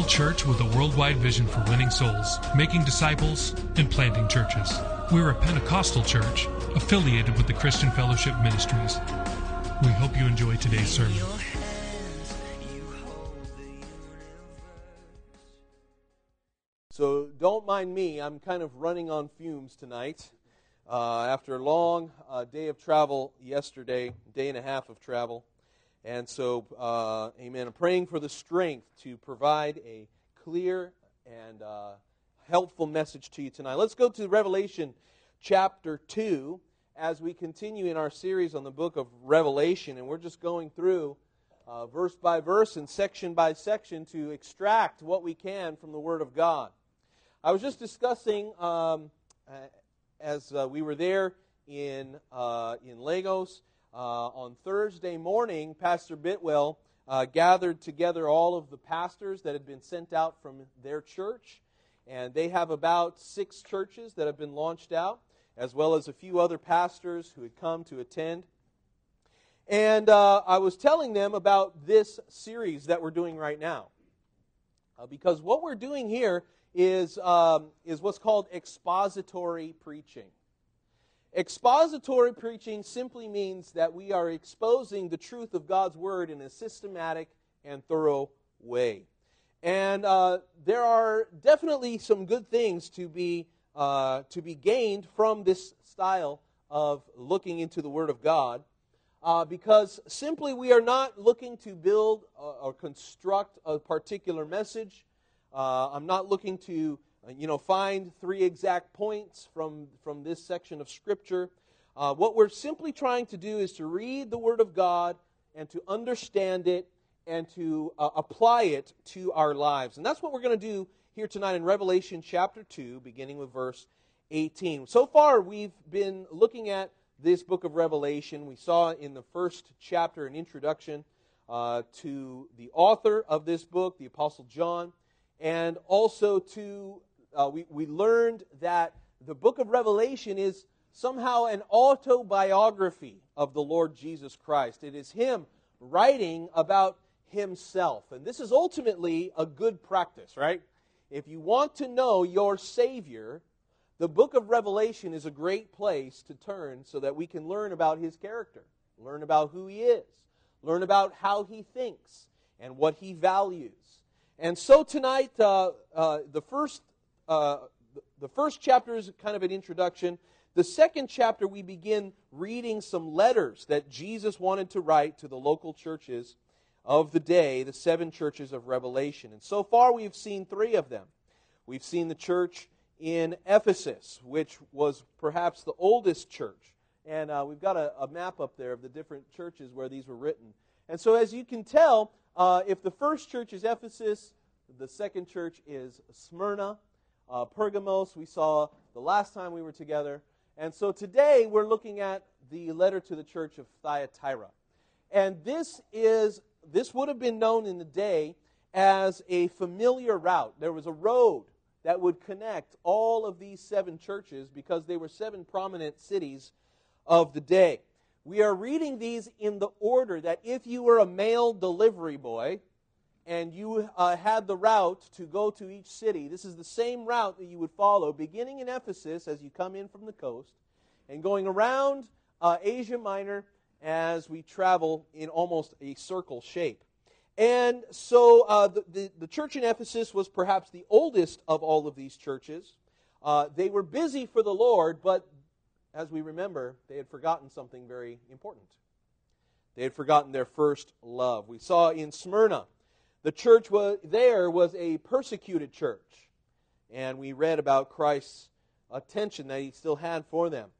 Local church with a worldwide vision for winning souls, making disciples, and planting churches. We are a Pentecostal church affiliated with the Christian Fellowship Ministries. We hope you enjoy today's sermon. Your hands, You hold the universe. So don't mind me. I'm kind of running on fumes tonight. Uh, after a long uh, day of travel yesterday, day and a half of travel. And so, uh, amen. I'm praying for the strength to provide a clear and uh, helpful message to you tonight. Let's go to Revelation chapter 2 as we continue in our series on the book of Revelation. And we're just going through uh, verse by verse and section by section to extract what we can from the Word of God. I was just discussing um, as uh, we were there in uh, in Lagos uh, on Thursday morning. Pastor Bitwell uh, gathered together all of the pastors that had been sent out from their church, and they have about six churches that have been launched out, as well as a few other pastors who had come to attend. And uh, I was telling them about this series that we're doing right now. Uh, because what we're doing here is, um, is what's called expository preaching. Expository preaching simply means that we are exposing the truth of God's Word in a systematic and thorough way. And uh, there are definitely some good things to be, uh, to be gained from this style of looking into the Word of God. Uh, because simply we are not looking to build or, construct a particular message. Uh, I'm not looking to, you know, find three exact points from, from this section of Scripture. Uh, what we're simply trying to do is to read the Word of God and to understand it and to uh, apply it to our lives. And that's what we're going to do here tonight in Revelation chapter 2, beginning with verse 18. So far, we've been looking at this book of Revelation. We saw in the first chapter an introduction uh, to the author of this book, the Apostle John, and also to, uh, we, we learned that the book of Revelation is somehow an autobiography of the Lord Jesus Christ. It is Him writing about Himself. And this is ultimately a good practice, right? If you want to know your Savior, the book of Revelation is a great place to turn so that we can learn about his character, learn about who he is, learn about how he thinks and what he values. And so tonight, uh, uh, the first uh, the first chapter is kind of an introduction. The second chapter, we begin reading some letters that Jesus wanted to write to the local churches of the day, the seven churches of Revelation. And so far, we've seen three of them. We've seen the church in Ephesus, which was perhaps the oldest church. And uh, we've got a, a, map up there of the different churches where these were written. And so, as you can tell, uh, if the first church is Ephesus, the second church is Smyrna. Uh, Pergamos, we saw the last time we were together. And so today we're looking at the letter to the church of Thyatira. And this is this would have been known in the day as a familiar route. There was a road that would connect all of these seven churches because they were seven prominent cities of the day. We are reading these in the order that if you were a mail delivery boy and you uh, had the route to go to each city, this is the same route that you would follow, beginning in Ephesus as you come in from the coast and going around uh, Asia Minor as we travel in almost a circle shape. And so uh, the, the, the, church in Ephesus was perhaps the oldest of all of these churches. Uh, they were busy for the Lord, but as we remember, they had forgotten something very important. They had forgotten their first love. We saw in Smyrna, the church was, there was a persecuted church. And we read about Christ's attention that he still had for them.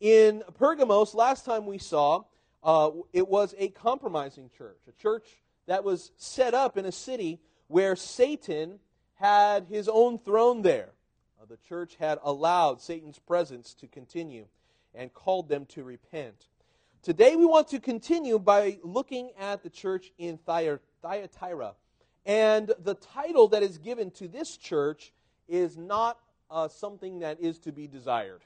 In Pergamos, last time we saw, uh, it was a compromising church, a church that was set up in a city where Satan had his own throne there. Uh, the church had allowed Satan's presence to continue and called them to repent. Today we want to continue by looking at the church in Thyatira. And the title that is given to this church is not uh, something that is to be desired.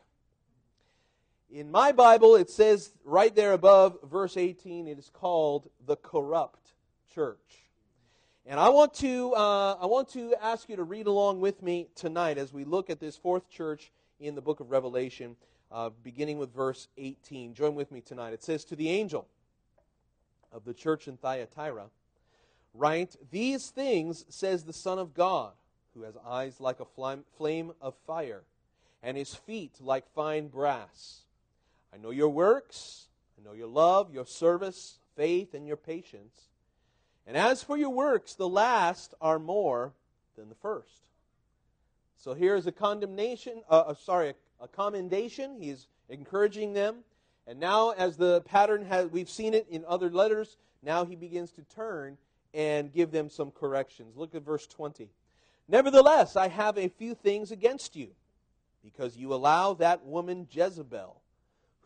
In my Bible, it says right there above verse 18, it is called the corrupt church. And I want to, uh, I want to ask you to read along with me tonight as we look at this fourth church in the book of Revelation, uh, beginning with verse 18. Join with me tonight. It says, To the angel of the church in Thyatira, write, These things says the Son of God, who has eyes like a flame of fire, and his feet like fine brass. I know your works, I know your love, your service, faith, and your patience. And as for your works, the last are more than the first. So here is a condemnation, uh, uh, sorry, a, a commendation. He's encouraging them. And now, as the pattern has, we've seen it in other letters, now he begins to turn and give them some corrections. Look at verse 20. Nevertheless, I have a few things against you, because you allow that woman Jezebel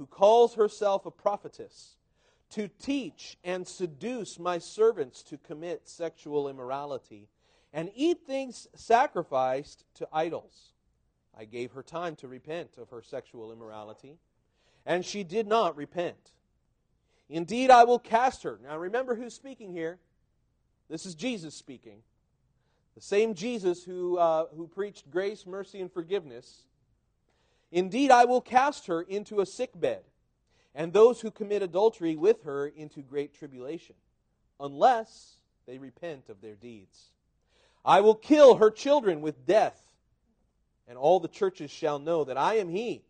who calls herself a prophetess, to teach and seduce my servants to commit sexual immorality and eat things sacrificed to idols. I gave her time to repent of her sexual immorality, and she did not repent. Indeed, I will cast her. Now remember who's speaking here. This is Jesus speaking. The same Jesus who, uh, who preached grace, mercy, and forgiveness Indeed, I will cast her into a sick bed, and those who commit adultery with her into great tribulation, unless they repent of their deeds. I will kill her children with death, and all the churches shall know that I am he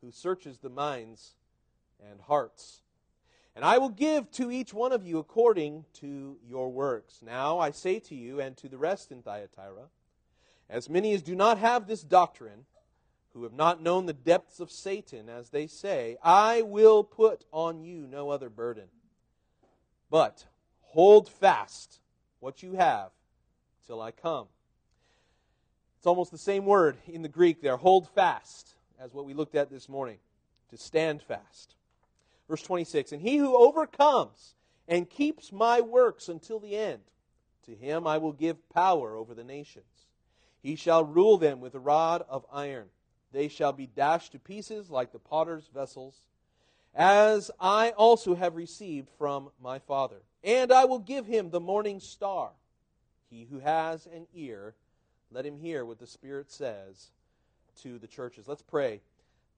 who searches the minds and hearts. And I will give to each one of you according to your works. Now I say to you and to the rest in Thyatira, as many as do not have this doctrine, who have not known the depths of Satan, as they say, I will put on you no other burden. But hold fast what you have till I come. It's almost the same word in the Greek there, hold fast, as what we looked at this morning, to stand fast. Verse 26 And he who overcomes and keeps my works until the end, to him I will give power over the nations. He shall rule them with a rod of iron they shall be dashed to pieces like the potter's vessels, as I also have received from my Father. And I will give him the morning star. He who has an ear, let him hear what the Spirit says to the churches. Let's pray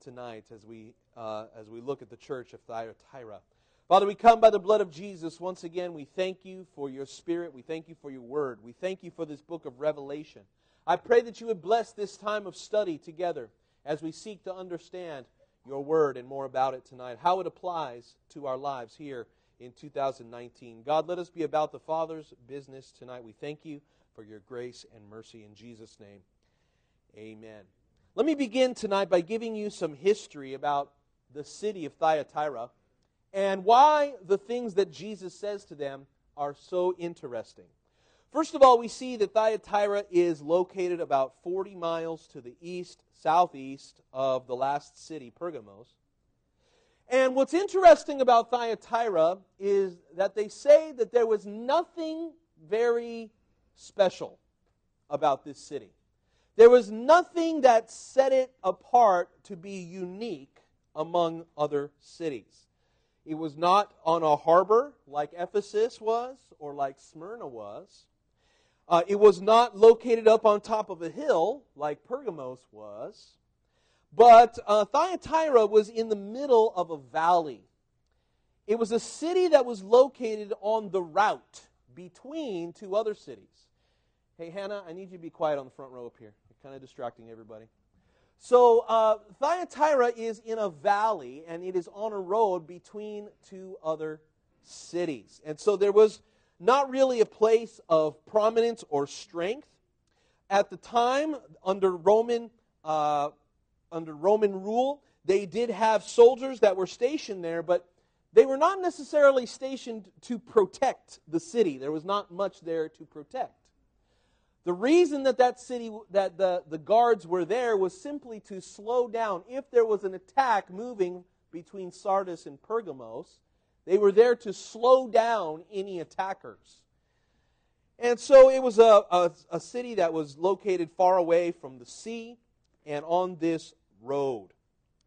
tonight as we, uh, as we look at the church of Thyatira. Father, we come by the blood of Jesus. Once again, we thank you for your Spirit. We thank you for your word. We thank you for this book of Revelation. I pray that you would bless this time of study together as we seek to understand your word and more about it tonight, how it applies to our lives here in 2019. God, let us be about the Father's business tonight. We thank you for your grace and mercy in Jesus' name. Amen. Let me begin tonight by giving you some history about the city of Thyatira and why the things that Jesus says to them are so interesting. First of all, we see that Thyatira is located about 40 miles to the east, southeast of the last city, Pergamos. And what's interesting about Thyatira is that they say that there was nothing very special about this city. There was nothing that set it apart to be unique among other cities. It was not on a harbor like Ephesus was or like Smyrna was. Uh, it was not located up on top of a hill like Pergamos was, but uh, Thyatira was in the middle of a valley. It was a city that was located on the route between two other cities. Hey, Hannah, I need you to be quiet on the front row up here. Kind of distracting everybody. So, uh, Thyatira is in a valley, and it is on a road between two other cities. And so there was not really a place of prominence or strength. At the time, under Roman, uh, under Roman rule, they did have soldiers that were stationed there, but they were not necessarily stationed to protect the city. There was not much there to protect. The reason that that city, that the, the guards were there was simply to slow down. If there was an attack moving between Sardis and Pergamos, they were there to slow down any attackers. And so it was a, a, a city that was located far away from the sea and on this road.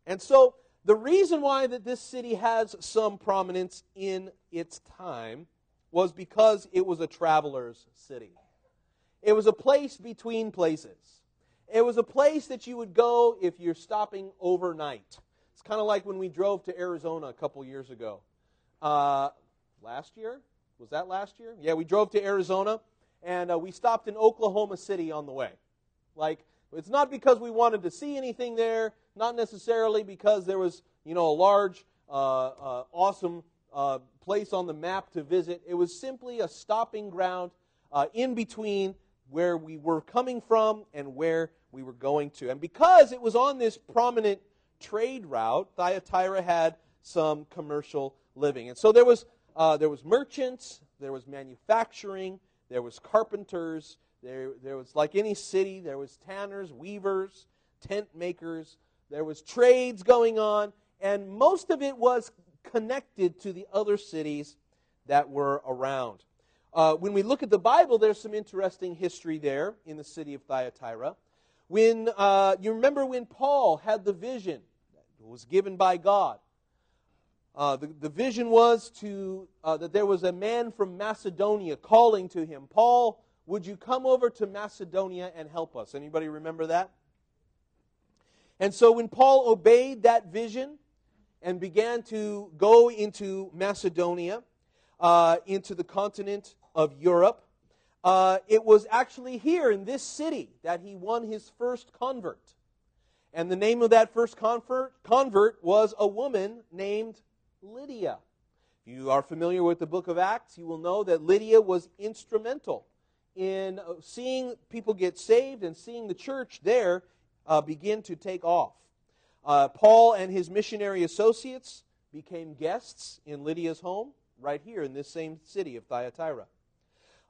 And so the reason why that this city has some prominence in its time was because it was a traveler's city. It was a place between places. It was a place that you would go if you're stopping overnight. It's kind of like when we drove to Arizona a couple years ago. Uh, last year? Was that last year? Yeah, we drove to Arizona and uh, we stopped in Oklahoma City on the way. Like, it's not because we wanted to see anything there, not necessarily because there was, you know, a large, uh, uh, awesome uh, place on the map to visit. It was simply a stopping ground uh, in between where we were coming from and where we were going to. And because it was on this prominent trade route, Thyatira had some commercial living. And so there was, uh, there was merchants, there was manufacturing, there was carpenters, there, there was, like any city, there was tanners, weavers, tent makers, there was trades going on, and most of it was connected to the other cities that were around. Uh, when we look at the Bible, there's some interesting history there in the city of Thyatira. When uh, you remember when Paul had the vision that was given by God, uh, the, the vision was to uh, that there was a man from Macedonia calling to him, Paul, would you come over to Macedonia and help us? Anybody remember that? And so when Paul obeyed that vision and began to go into Macedonia, uh, into the continent of Europe, uh, it was actually here in this city that he won his first convert. And the name of that first convert, convert was a woman named Lydia. If you are familiar with the book of Acts, you will know that Lydia was instrumental in uh, seeing people get saved and seeing the church there uh, begin to take off. Uh, Paul and his missionary associates became guests in Lydia's home right here in this same city of Thyatira.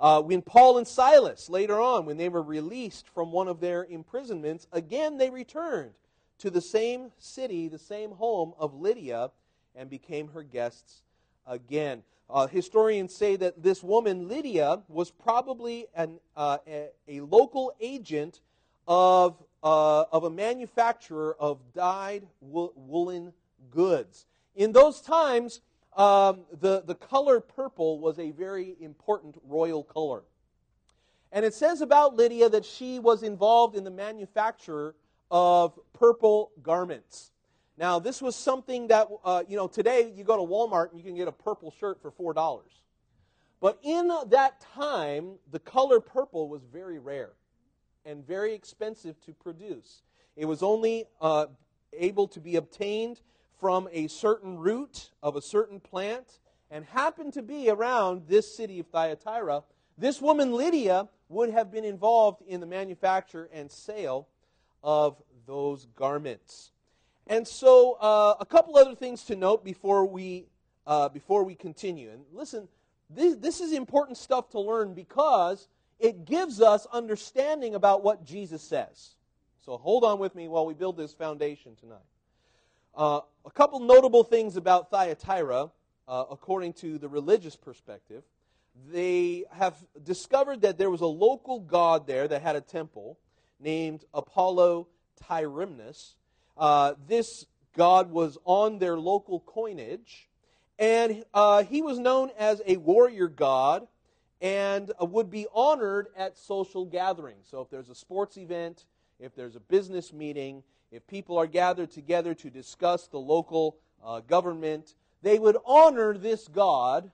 Uh, when Paul and Silas, later on, when they were released from one of their imprisonments, again they returned to the same city, the same home of Lydia, and became her guests again. Uh, historians say that this woman, Lydia, was probably an, uh, a, a, local agent of, uh, of a manufacturer of dyed wo- woolen goods. In those times, um, the, the color purple was a very important royal color. And it says about Lydia that she was involved in the manufacture of purple garments. Now, this was something that, uh, you know, today you go to Walmart and you can get a purple shirt for $4. But in that time, the color purple was very rare and very expensive to produce. It was only uh, able to be obtained from a certain root of a certain plant and happened to be around this city of Thyatira. This woman, Lydia, would have been involved in the manufacture and sale of those garments. And so, uh, a couple other things to note before we uh, before we continue. And listen, this, this is important stuff to learn because it gives us understanding about what Jesus says. So hold on with me while we build this foundation tonight. Uh, a couple notable things about Thyatira, uh, according to the religious perspective. They have discovered that there was a local god there that had a temple named Apollo Tyrimnus uh, this god was on their local coinage, and uh, he was known as a warrior god and uh, would be honored at social gatherings. So, if there's a sports event, if there's a business meeting, if people are gathered together to discuss the local uh, government, they would honor this god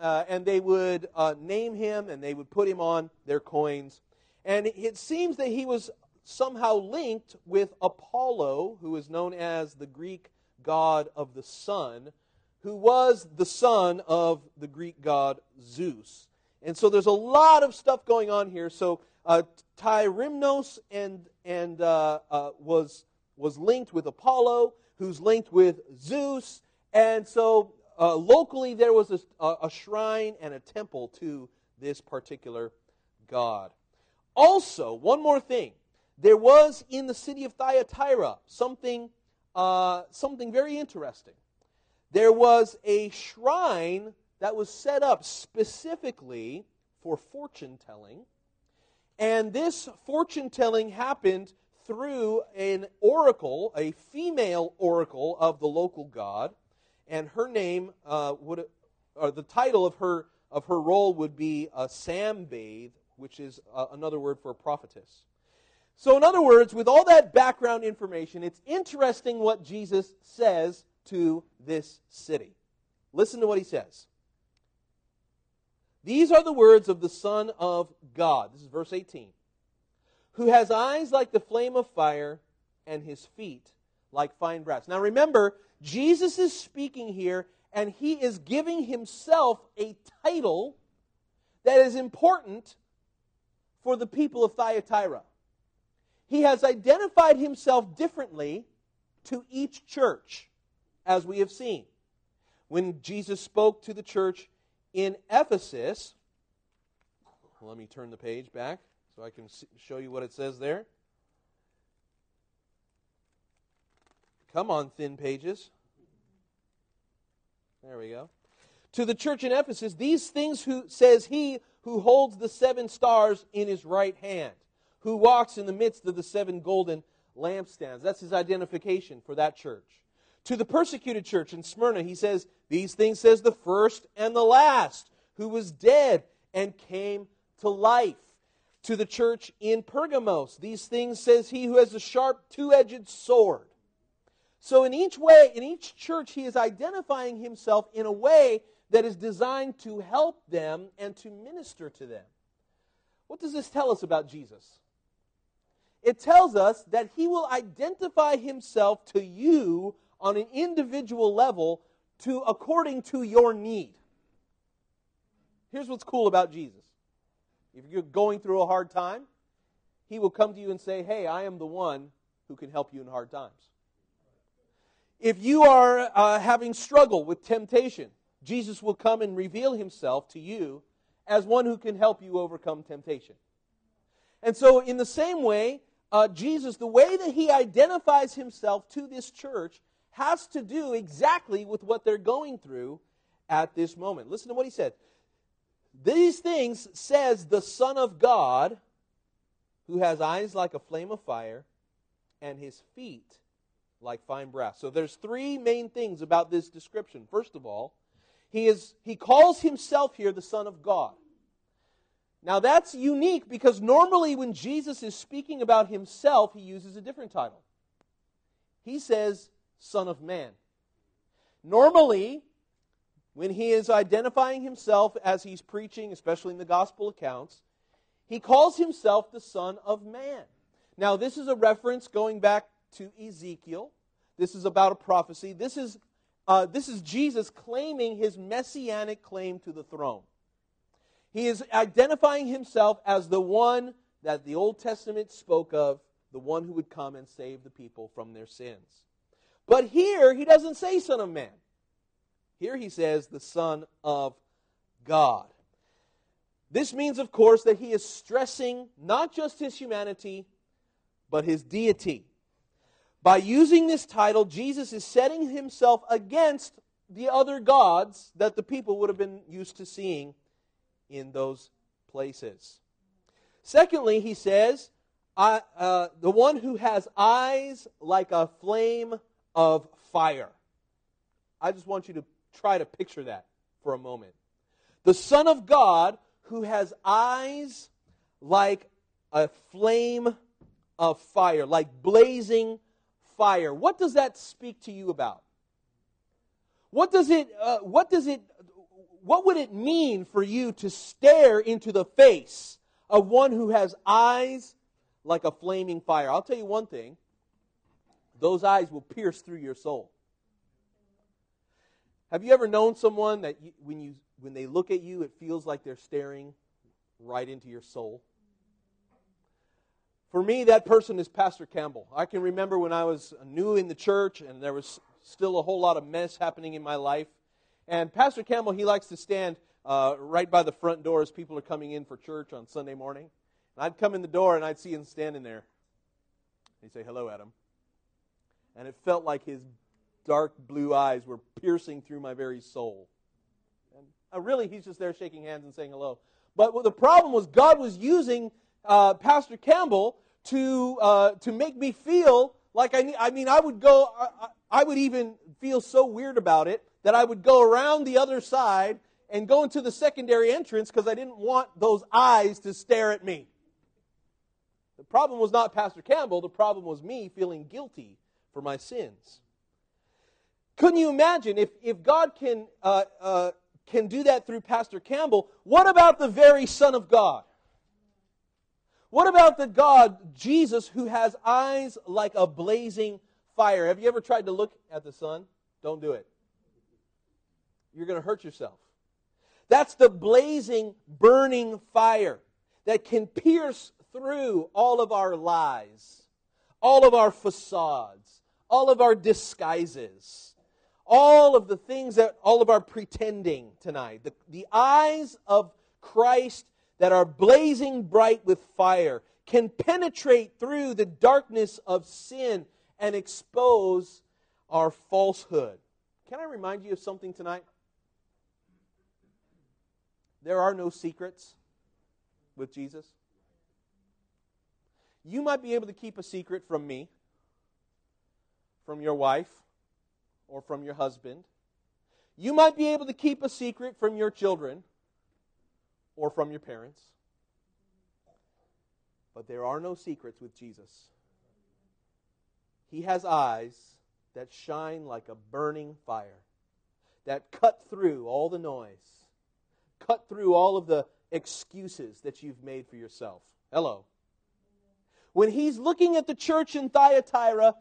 uh, and they would uh, name him and they would put him on their coins. And it seems that he was somehow linked with Apollo, who is known as the Greek god of the sun, who was the son of the Greek god Zeus. And so there's a lot of stuff going on here. So uh, Tyrimnos and, and uh, uh, was, was linked with Apollo, who's linked with Zeus. And so uh, locally there was a, a shrine and a temple to this particular god. Also, one more thing. There was in the city of Thyatira something, uh, something very interesting. There was a shrine that was set up specifically for fortune telling. And this fortune telling happened through an oracle, a female oracle of the local god. And her name uh, would, or the title of her, of her role would be a Sambath, which is uh, another word for a prophetess. So, in other words, with all that background information, it's interesting what Jesus says to this city. Listen to what he says. These are the words of the Son of God. This is verse 18. Who has eyes like the flame of fire and his feet like fine brass. Now remember, Jesus is speaking here and he is giving himself a title that is important for the people of Thyatira. He has identified himself differently to each church, as we have seen. When Jesus spoke to the church in Ephesus, let me turn the page back so I can show you what it says there. Come on, thin pages. There we go. To the church in Ephesus, these things who, says he who holds the seven stars in his right hand, who walks in the midst of the seven golden lampstands. That's his identification for that church. To the persecuted church in Smyrna, he says, These things says the first and the last, who was dead and came to life. To the church in Pergamos, these things says he who has a sharp two edged sword. So, in each way, in each church, he is identifying himself in a way that is designed to help them and to minister to them. What does this tell us about Jesus? It tells us that he will identify himself to you on an individual level to according to your need. Here's what's cool about Jesus. If you're going through a hard time, he will come to you and say, "Hey, I am the one who can help you in hard times." If you are uh, having struggle with temptation, Jesus will come and reveal himself to you as one who can help you overcome temptation. And so, in the same way, uh, Jesus, the way that he identifies himself to this church has to do exactly with what they're going through at this moment. Listen to what he said. These things says the Son of God, who has eyes like a flame of fire, and his feet like fine brass. So there's three main things about this description. First of all, he is he calls himself here the Son of God. Now that's unique because normally when Jesus is speaking about himself, he uses a different title. He says, Son of Man. Normally, when he is identifying himself as he's preaching, especially in the gospel accounts, he calls himself the Son of Man. Now, this is a reference going back to Ezekiel. This is about a prophecy. This is, uh, this is Jesus claiming his messianic claim to the throne. He is identifying himself as the one that the Old Testament spoke of, the one who would come and save the people from their sins. But here, he doesn't say Son of Man. Here he says the Son of God. This means, of course, that he is stressing not just his humanity, but his deity. By using this title, Jesus is setting himself against the other gods that the people would have been used to seeing in those places. Secondly, he says, uh, the one who has eyes like a flame of fire. I just want you to try to picture that for a moment. The Son of God who has eyes like a flame of fire, like blazing fire. What does that speak to you about? What does it, uh, what does it, what would it mean for you to stare into the face of one who has eyes like a flaming fire? I'll tell you one thing those eyes will pierce through your soul. Have you ever known someone that you, when, you, when they look at you, it feels like they're staring right into your soul? For me, that person is Pastor Campbell. I can remember when I was new in the church and there was still a whole lot of mess happening in my life. And Pastor Campbell, he likes to stand uh, right by the front door as people are coming in for church on Sunday morning. And I'd come in the door and I'd see him standing there. He'd say, Hello, Adam. And it felt like his dark blue eyes were piercing through my very soul. And uh, really, he's just there shaking hands and saying hello. But the problem was, God was using uh, Pastor Campbell to uh, to make me feel like I need. I mean, I would go. I, I would even feel so weird about it that I would go around the other side and go into the secondary entrance because I didn't want those eyes to stare at me. The problem was not Pastor Campbell. The problem was me feeling guilty for my sins. Couldn't you imagine if, if God can, uh, uh, can do that through Pastor Campbell? What about the very Son of God? What about the God, Jesus, who has eyes like a blazing fire? Have you ever tried to look at the sun? Don't do it. You're going to hurt yourself. That's the blazing, burning fire that can pierce through all of our lies, all of our facades, all of our disguises, all of the things that, all of our pretending tonight. The, the eyes of Christ that are blazing bright with fire can penetrate through the darkness of sin and expose our falsehood. Can I remind you of something tonight? There are no secrets with Jesus. You might be able to keep a secret from me, from your wife, or from your husband. You might be able to keep a secret from your children or from your parents. But there are no secrets with Jesus. He has eyes that shine like a burning fire, that cut through all the noise, cut through all of the excuses that you've made for yourself. Hello. When he's looking at the church in Thyatira,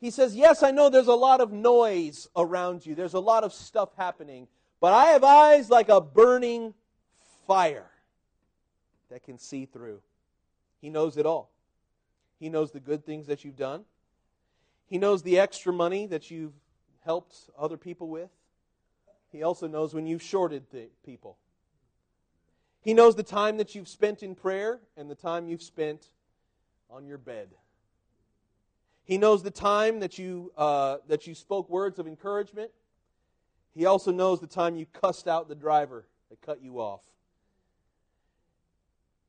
he says, Yes, I know there's a lot of noise around you, there's a lot of stuff happening, but I have eyes like a burning fire that can see through. He knows it all. He knows the good things that you've done. He knows the extra money that you've helped other people with. He also knows when you've shorted people. He knows the time that you've spent in prayer and the time you've spent on your bed. He knows the time that you, uh, that you spoke words of encouragement. He also knows the time you cussed out the driver that cut you off.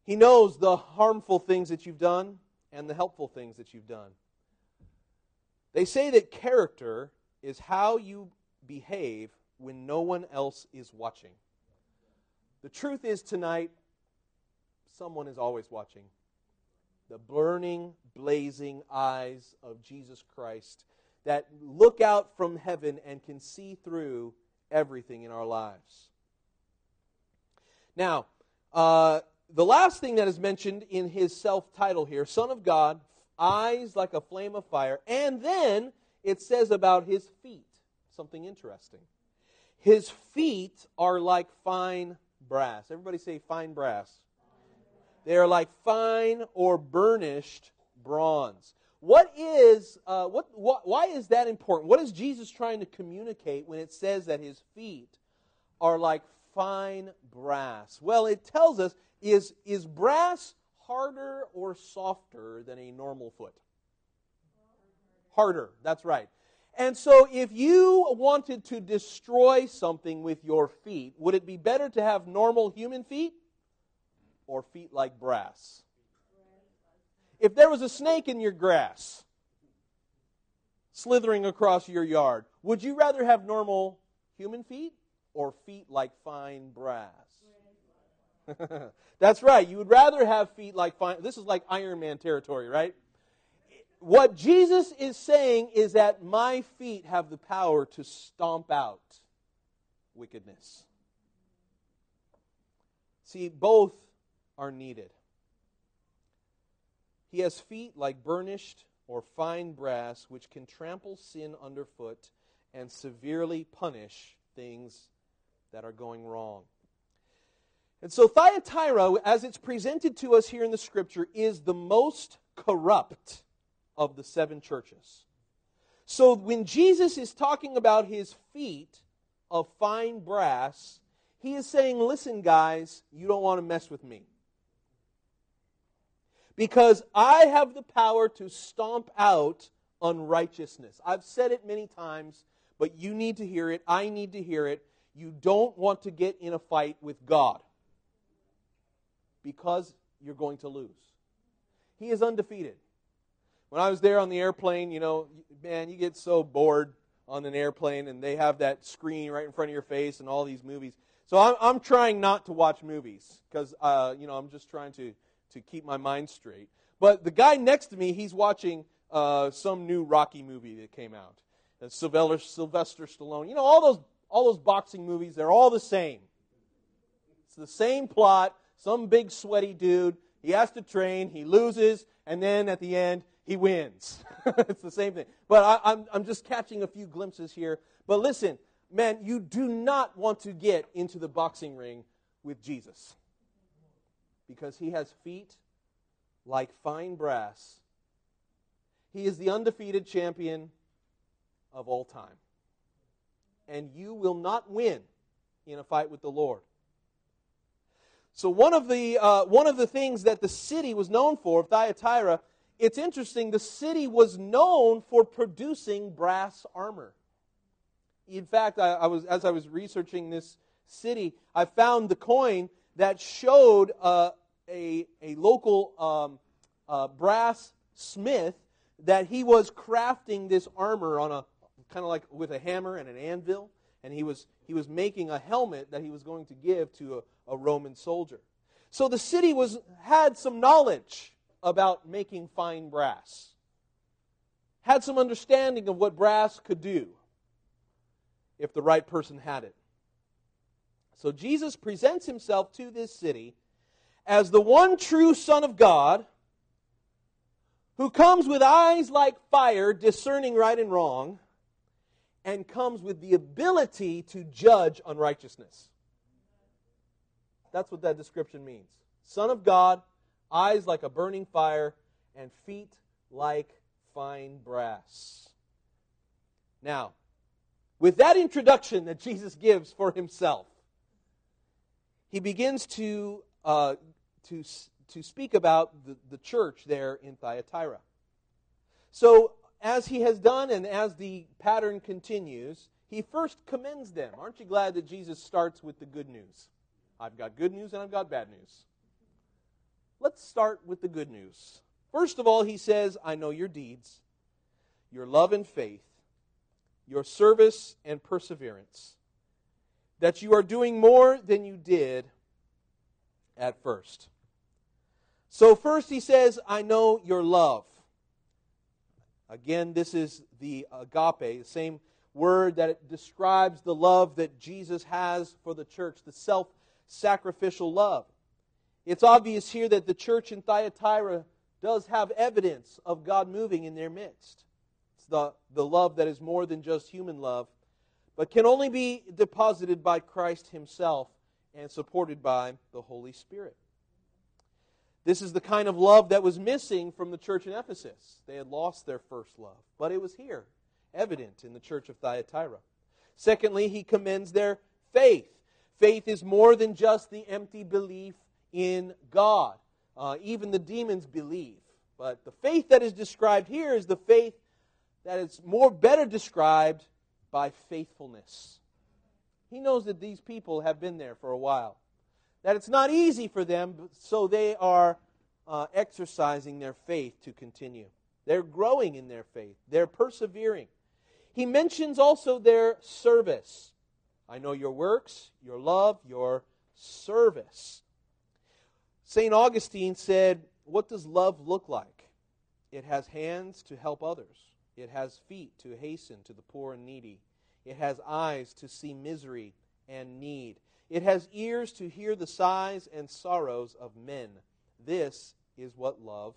He knows the harmful things that you've done and the helpful things that you've done. They say that character is how you behave when no one else is watching. The truth is tonight, someone is always watching. The burning, blazing eyes of Jesus Christ that look out from heaven and can see through everything in our lives. Now, uh, the last thing that is mentioned in his self title here Son of God, eyes like a flame of fire, and then it says about his feet something interesting. His feet are like fine brass. Everybody say fine brass. They are like fine or burnished bronze. What is, uh, what, what, why is that important? What is Jesus trying to communicate when it says that his feet are like fine brass? Well, it tells us is, is brass harder or softer than a normal foot? Harder, that's right. And so, if you wanted to destroy something with your feet, would it be better to have normal human feet or feet like brass? If there was a snake in your grass slithering across your yard, would you rather have normal human feet or feet like fine brass? That's right. You would rather have feet like fine. This is like Iron Man territory, right? What Jesus is saying is that my feet have the power to stomp out wickedness. See, both are needed. He has feet like burnished or fine brass, which can trample sin underfoot and severely punish things that are going wrong. And so Thyatira, as it's presented to us here in the scripture, is the most corrupt of the seven churches. So when Jesus is talking about his feet of fine brass, he is saying, listen, guys, you don't want to mess with me. Because I have the power to stomp out unrighteousness. I've said it many times, but you need to hear it. I need to hear it. You don't want to get in a fight with God because you're going to lose. He is undefeated. When I was there on the airplane, you know, man, you get so bored on an airplane and they have that screen right in front of your face and all these movies. So I'm, I'm trying not to watch movies because, uh, you know, I'm just trying to, to keep my mind straight. But the guy next to me, he's watching uh, some new Rocky movie that came out. And Sylvester, Sylvester Stallone. You know, all those, all those boxing movies, they're all the same. It's the same plot. Some big sweaty dude. He has to train. He loses. And then at the end, he wins. it's the same thing. But I, I'm, I'm just catching a few glimpses here. But listen, man, you do not want to get into the boxing ring with Jesus because he has feet like fine brass. He is the undefeated champion of all time. And you will not win in a fight with the Lord. So one of the uh, one of the things that the city was known for, Thyatira, it's interesting. The city was known for producing brass armor. In fact, I, I was as I was researching this city, I found the coin that showed uh, a a local um, uh, brass smith that he was crafting this armor on a kind of like with a hammer and an anvil, and he was he was making a helmet that he was going to give to a, a Roman soldier. So the city was had some knowledge about making fine brass, had some understanding of what brass could do if the right person had it. So Jesus presents himself to this city as the one true Son of God who comes with eyes like fire, discerning right and wrong, and comes with the ability to judge unrighteousness. That's what that description means. Son of God, eyes like a burning fire, and feet like fine brass. Now, with that introduction that Jesus gives for himself, he begins to, uh, to, to speak about the, the church there in Thyatira. So, as he has done and as the pattern continues, he first commends them. Aren't you glad that Jesus starts with the good news? I've got good news and I've got bad news. Let's start with the good news. First of all, he says, I know your deeds, your love and faith, your service and perseverance, that you are doing more than you did at first. So, first he says, I know your love. Again, this is the agape, the same word that describes the love that Jesus has for the church, the self sacrificial love. It's obvious here that the church in Thyatira does have evidence of God moving in their midst. It's the, the love that is more than just human love, but can only be deposited by Christ Himself and supported by the Holy Spirit. This is the kind of love that was missing from the church in Ephesus. They had lost their first love, but it was here, evident in the church of Thyatira. Secondly, he commends their faith. Faith is more than just the empty belief in God. Uh, even the demons believe. But the faith that is described here is the faith that is more better described by faithfulness. He knows that these people have been there for a while that it's not easy for them, so they are uh, exercising their faith to continue. They're growing in their faith, they're persevering. He mentions also their service. I know your works, your love, your service. St. Augustine said, What does love look like? It has hands to help others, it has feet to hasten to the poor and needy, it has eyes to see misery and need. It has ears to hear the sighs and sorrows of men. This is what love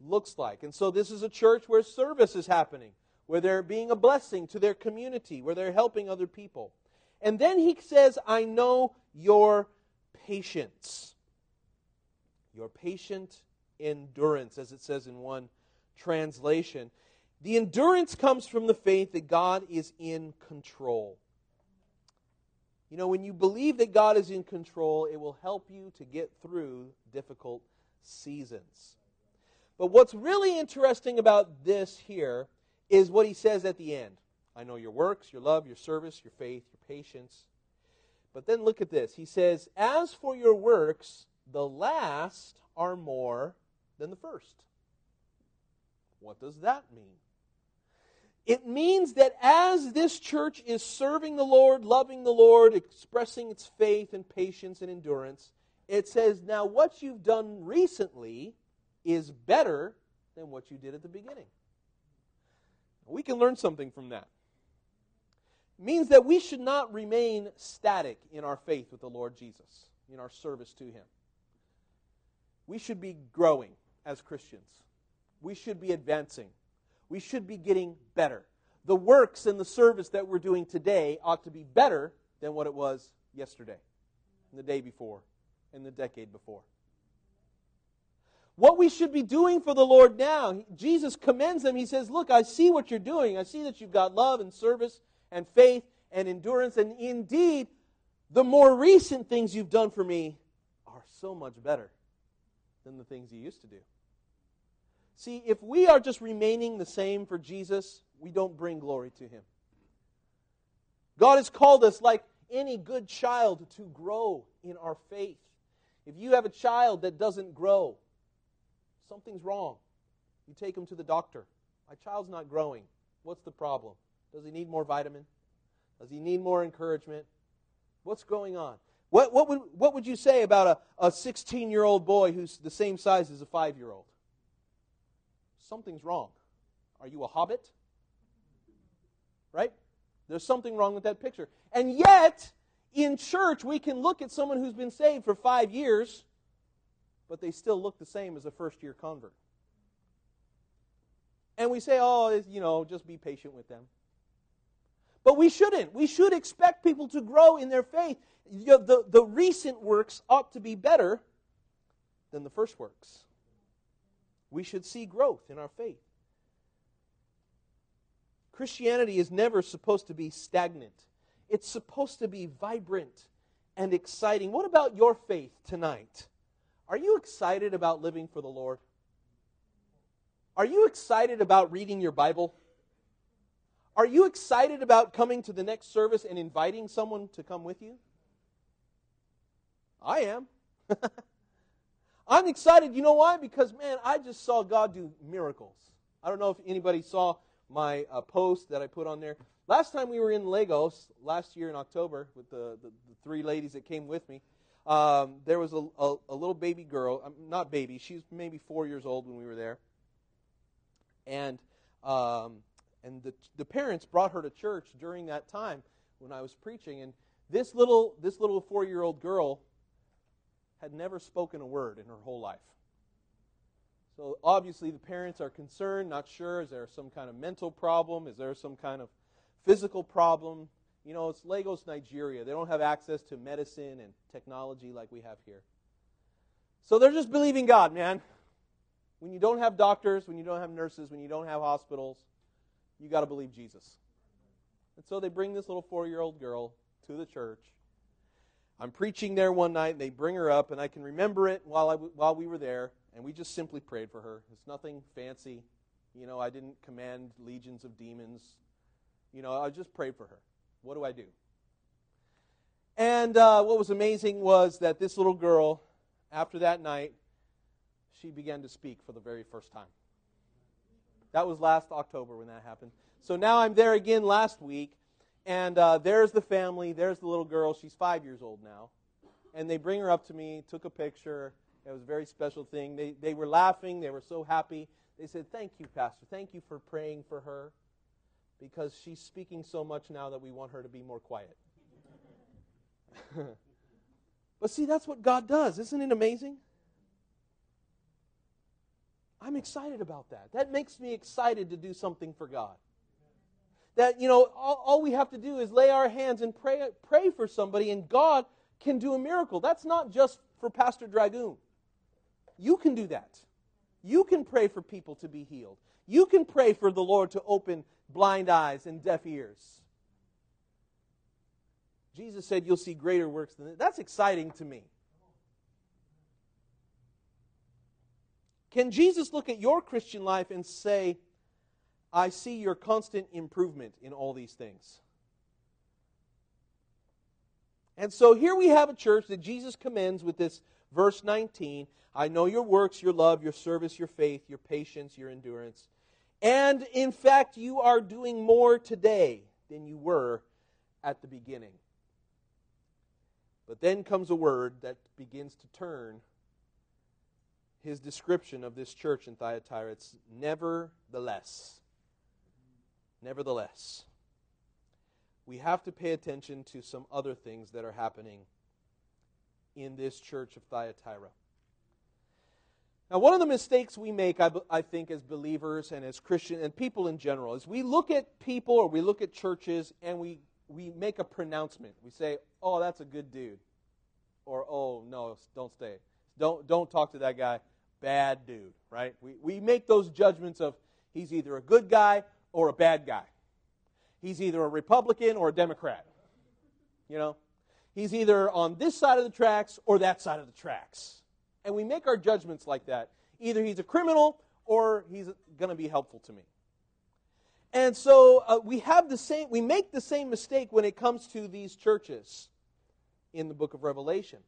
looks like. And so, this is a church where service is happening, where they're being a blessing to their community, where they're helping other people. And then he says, I know your patience. Your patient endurance, as it says in one translation. The endurance comes from the faith that God is in control. You know, when you believe that God is in control, it will help you to get through difficult seasons. But what's really interesting about this here is what he says at the end. I know your works, your love, your service, your faith, your patience. But then look at this. He says, As for your works, the last are more than the first. What does that mean? It means that as this church is serving the Lord, loving the Lord, expressing its faith and patience and endurance, it says, now what you've done recently is better than what you did at the beginning. We can learn something from that. It means that we should not remain static in our faith with the Lord Jesus, in our service to Him. We should be growing as Christians. We should be advancing. We should be getting better. The works and the service that we're doing today ought to be better than what it was yesterday, and the day before, and the decade before. What we should be doing for the Lord now, Jesus commends them. He says, Look, I see what you're doing. I see that you've got love and service and faith and endurance. And indeed, the more recent things you've done for me are so much better than the things you used to do. See, if we are just remaining the same for Jesus, we don't bring glory to Him. God has called us, like any good child, to grow in our faith. If you have a child that doesn't grow, something's wrong. You take him to the doctor. My child's not growing. What's the problem? Does he need more vitamin? Does he need more encouragement? What's going on? What, what, would, what would you say about a 16 year old boy who's the same size as a 5 year old? Something's wrong. Are you a hobbit? Right? There's something wrong with that picture. And yet, in church, we can look at someone who's been saved for five years, but they still look the same as a first year convert. And we say, oh, you know, just be patient with them. But we shouldn't. We should expect people to grow in their faith. The, the recent works ought to be better than the first works. We should see growth in our faith. Christianity is never supposed to be stagnant, it's supposed to be vibrant and exciting. What about your faith tonight? Are you excited about living for the Lord? Are you excited about reading your Bible? Are you excited about coming to the next service and inviting someone to come with you? I am. I'm excited. You know why? Because, man, I just saw God do miracles. I don't know if anybody saw my uh, post that I put on there. Last time we were in Lagos, last year in October, with the, the, the three ladies that came with me, um, there was a, a, a, little baby girl, um, not baby, she's maybe four years old when we were there. And um, and the, the parents brought her to church during that time when I was preaching. And this little, this little four year old girl had never spoken a word in her whole life. So obviously, the parents are concerned, not sure. Is there some kind of mental problem? Is there some kind of physical problem? You know, it's Lagos, Nigeria. They don't have access to medicine and technology like we have here. So they're just believing God, man. When you don't have doctors, when you don't have nurses, when you don't have hospitals, you got to believe Jesus. And so they bring this little four year old girl to the church. I'm preaching there one night, and they bring her up, and I can remember it while, I, while we were there, and we just simply prayed for her. It's nothing fancy. You know, I didn't command legions of demons. You know, I just prayed for her. What do I do? And uh, what was amazing was that this little girl, after that night, she began to speak for the very first time. That was last October when that happened. So now I'm there again last week, and uh, there's the family. There's the little girl. She's five years old now. And they bring her up to me, took a picture. It was a very special thing. They, they were laughing. They were so happy. They said, Thank you, Pastor. Thank you for praying for her because she's speaking so much now that we want her to be more quiet. but see, that's what God does. Isn't it amazing? I'm excited about that. That makes me excited to do something for God. That, you know, all, all, we have to do is lay our hands and pray, pray for somebody, and God can do a miracle. That's not just for Pastor Dragoon. You can do that. You can pray for people to be healed. You can pray for the Lord to open blind eyes and deaf ears. Jesus said, You'll see greater works than that. That's exciting to me. Can Jesus look at your Christian life and say, I see your constant improvement in all these things? And so here we have a church that Jesus commends with this verse 19 I know your works, your love, your service, your faith, your patience, your endurance. And in fact, you are doing more today than you were at the beginning. But then comes a word that begins to turn his description of this church in Thyatira. It's nevertheless. Nevertheless. We have to pay attention to some other things that are happening in this church of Thyatira. Now, one of the mistakes we make, I, I think, as believers and as Christian and people in general, is we look at people or we look at churches and we, we make a pronouncement. We say, oh, that's a good dude. Or, oh, no, don't stay. Don't, don't talk to that guy. Bad dude, right? We, we make those judgments of he's either a good guy or a bad guy. He's either a Republican or a Democrat. You know? He's either on this side of the tracks or that side of the tracks. And we make our judgments like that. Either he's a criminal or he's going to be helpful to me. And so uh, we have the same we make the same mistake when it comes to these churches in the book of Revelation.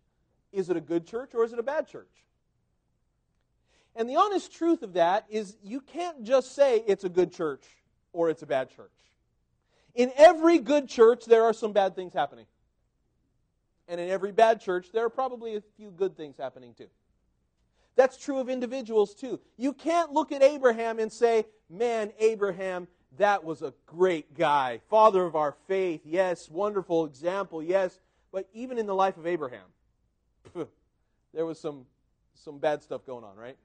Is it a good church or is it a bad church? And the honest truth of that is you can't just say it's a good church or it's a bad church. In every good church, there are some bad things happening. And in every bad church, there are probably a few good things happening too. That's true of individuals too. You can't look at Abraham and say, man, Abraham, that was a great guy. Father of our faith, yes. Wonderful example, yes. But even in the life of Abraham, there was some, some bad stuff going on, right?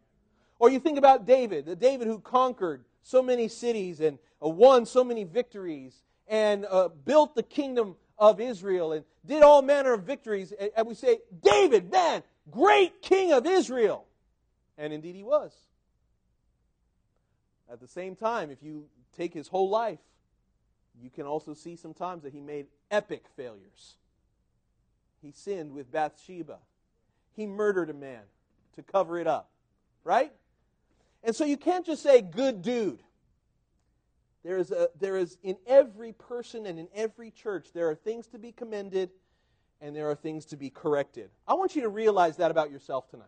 Or you think about David, the David who conquered so many cities and won so many victories and uh, built the kingdom of Israel and did all manner of victories. And we say, David, man, great king of Israel. And indeed he was. At the same time, if you take his whole life, you can also see sometimes that he made epic failures. He sinned with Bathsheba. He murdered a man to cover it up. Right? And so you can't just say, good dude. There is, a, there is in every person and in every church, there are things to be commended and there are things to be corrected. I want you to realize that about yourself tonight.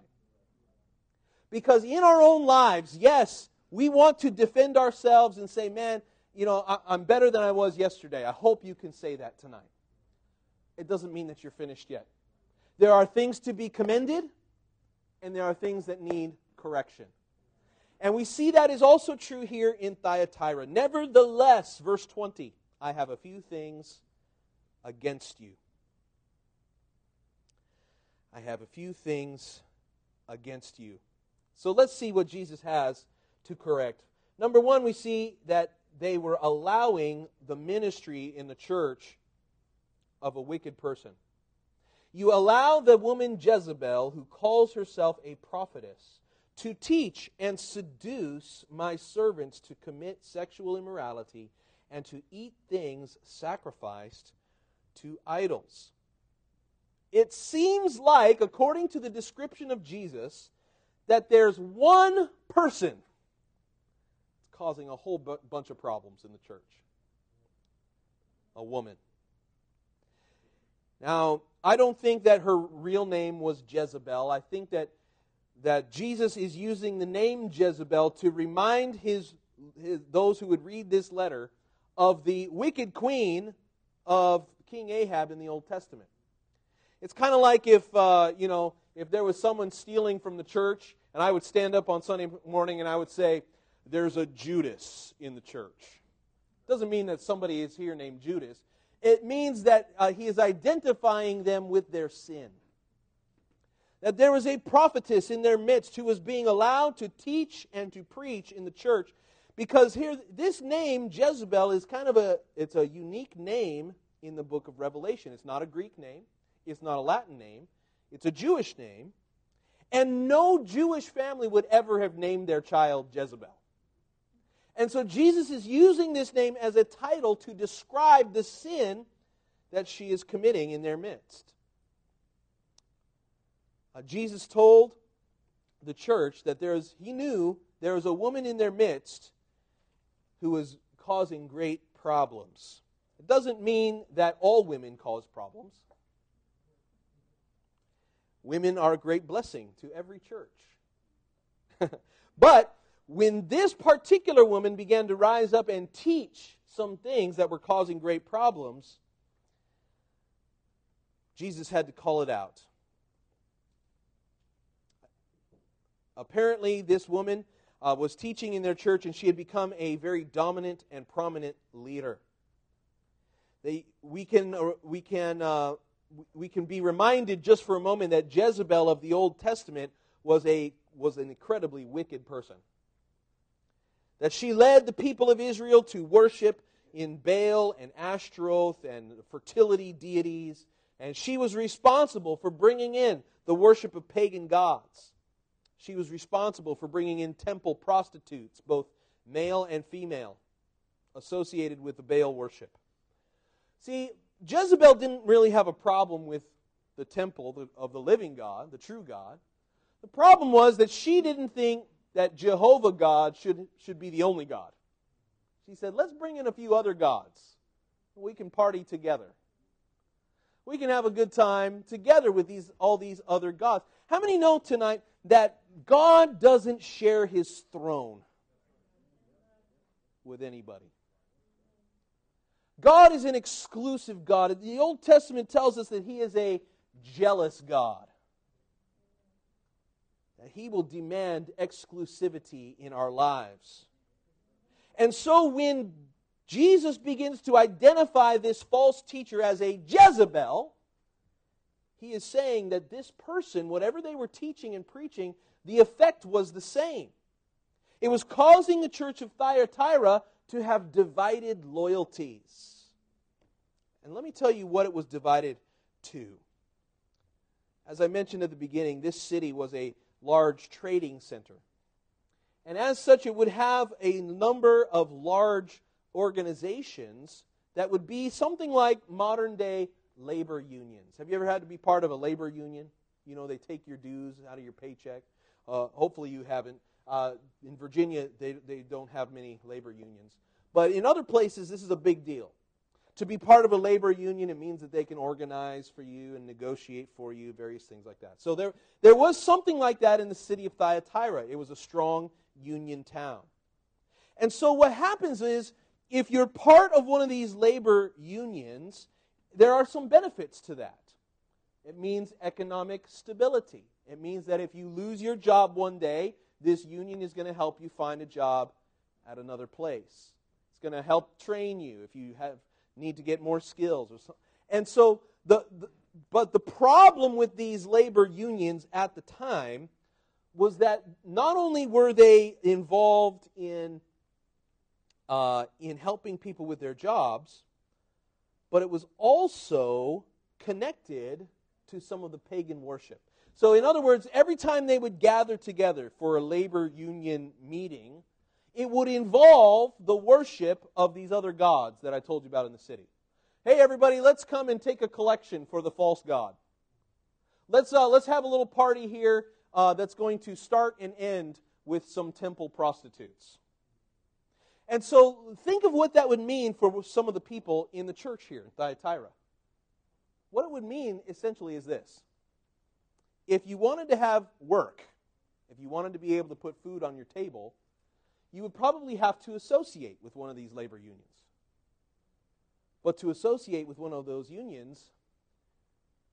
Because in our own lives, yes, we want to defend ourselves and say, man, you know, I, I'm better than I was yesterday. I hope you can say that tonight. It doesn't mean that you're finished yet. There are things to be commended, and there are things that need correction. And we see that is also true here in Thyatira. Nevertheless, verse 20, I have a few things against you. I have a few things against you. So let's see what Jesus has to correct. Number one, we see that they were allowing the ministry in the church of a wicked person. You allow the woman Jezebel, who calls herself a prophetess, to teach and seduce my servants to commit sexual immorality and to eat things sacrificed to idols. It seems like, according to the description of Jesus, that there's one person causing a whole bu- bunch of problems in the church a woman. Now, I don't think that her real name was Jezebel. I think that that Jesus is using the name Jezebel to remind his, his, those who would read this letter of the wicked queen of King Ahab in the Old Testament. It's kind of like if uh, you know if there was someone stealing from the church, and I would stand up on Sunday morning and I would say, "There's a Judas in the church." Doesn't mean that somebody is here named Judas. It means that uh, he is identifying them with their sin that there was a prophetess in their midst who was being allowed to teach and to preach in the church. Because here this name jezebel is kind of a it's a unique name in the book of revelation. It's not a greek name. It's not a latin name. It's a jewish name. And no jewish family would ever have named their child jezebel. And so jesus is using this name as a title to describe the sin that she is committing in their midst uh, Jesus told the church that there's he knew there was a woman in their midst who was causing great problems. It doesn't mean that all women cause problems. Women are a great blessing to every church. but when this particular woman began to rise up and teach some things that were causing great problems, Jesus had to call it out. Apparently, this woman uh, was teaching in their church and she had become a very dominant and prominent leader. They, we can, uh, we, can, uh, we can be reminded just for a moment that Jezebel of the Old Testament was, a, was an incredibly wicked person. That she led the people of Israel to worship in Baal and Ashtaroth and fertility deities, and she was responsible for bringing in the worship of pagan gods. She was responsible for bringing in temple prostitutes, both male and female, associated with the Baal worship. See, Jezebel didn't really have a problem with the temple of the living God, the true God. The problem was that she didn't think that Jehovah God should, should be the only God. She said, let's bring in a few other gods. We can party together. We can have a good time together with these, all these other gods. How many know tonight that God doesn't share his throne with anybody. God is an exclusive God. The Old Testament tells us that he is a jealous God. That he will demand exclusivity in our lives. And so when Jesus begins to identify this false teacher as a Jezebel, he is saying that this person, whatever they were teaching and preaching, the effect was the same. It was causing the church of Thyatira to have divided loyalties. And let me tell you what it was divided to. As I mentioned at the beginning, this city was a large trading center. And as such, it would have a number of large organizations that would be something like modern day labor unions. Have you ever had to be part of a labor union? You know, they take your dues out of your paycheck. Uh, hopefully, you haven't. Uh, in Virginia, they, they don't have many labor unions. But in other places, this is a big deal. To be part of a labor union, it means that they can organize for you and negotiate for you, various things like that. So there, there was something like that in the city of Thyatira. It was a strong union town. And so what happens is, if you're part of one of these labor unions, there are some benefits to that. It means economic stability. It means that if you lose your job one day, this union is going to help you find a job at another place. It's going to help train you if you have need to get more skills or something. And so the, the but the problem with these labor unions at the time was that not only were they involved in uh, in helping people with their jobs, but it was also connected to some of the pagan worship. So, in other words, every time they would gather together for a labor union meeting, it would involve the worship of these other gods that I told you about in the city. Hey, everybody, let's come and take a collection for the false god. Let's, uh, let's have a little party here uh, that's going to start and end with some temple prostitutes. And so think of what that would mean for some of the people in the church here in Thyatira. What it would mean essentially is this if you wanted to have work, if you wanted to be able to put food on your table, you would probably have to associate with one of these labor unions. But to associate with one of those unions,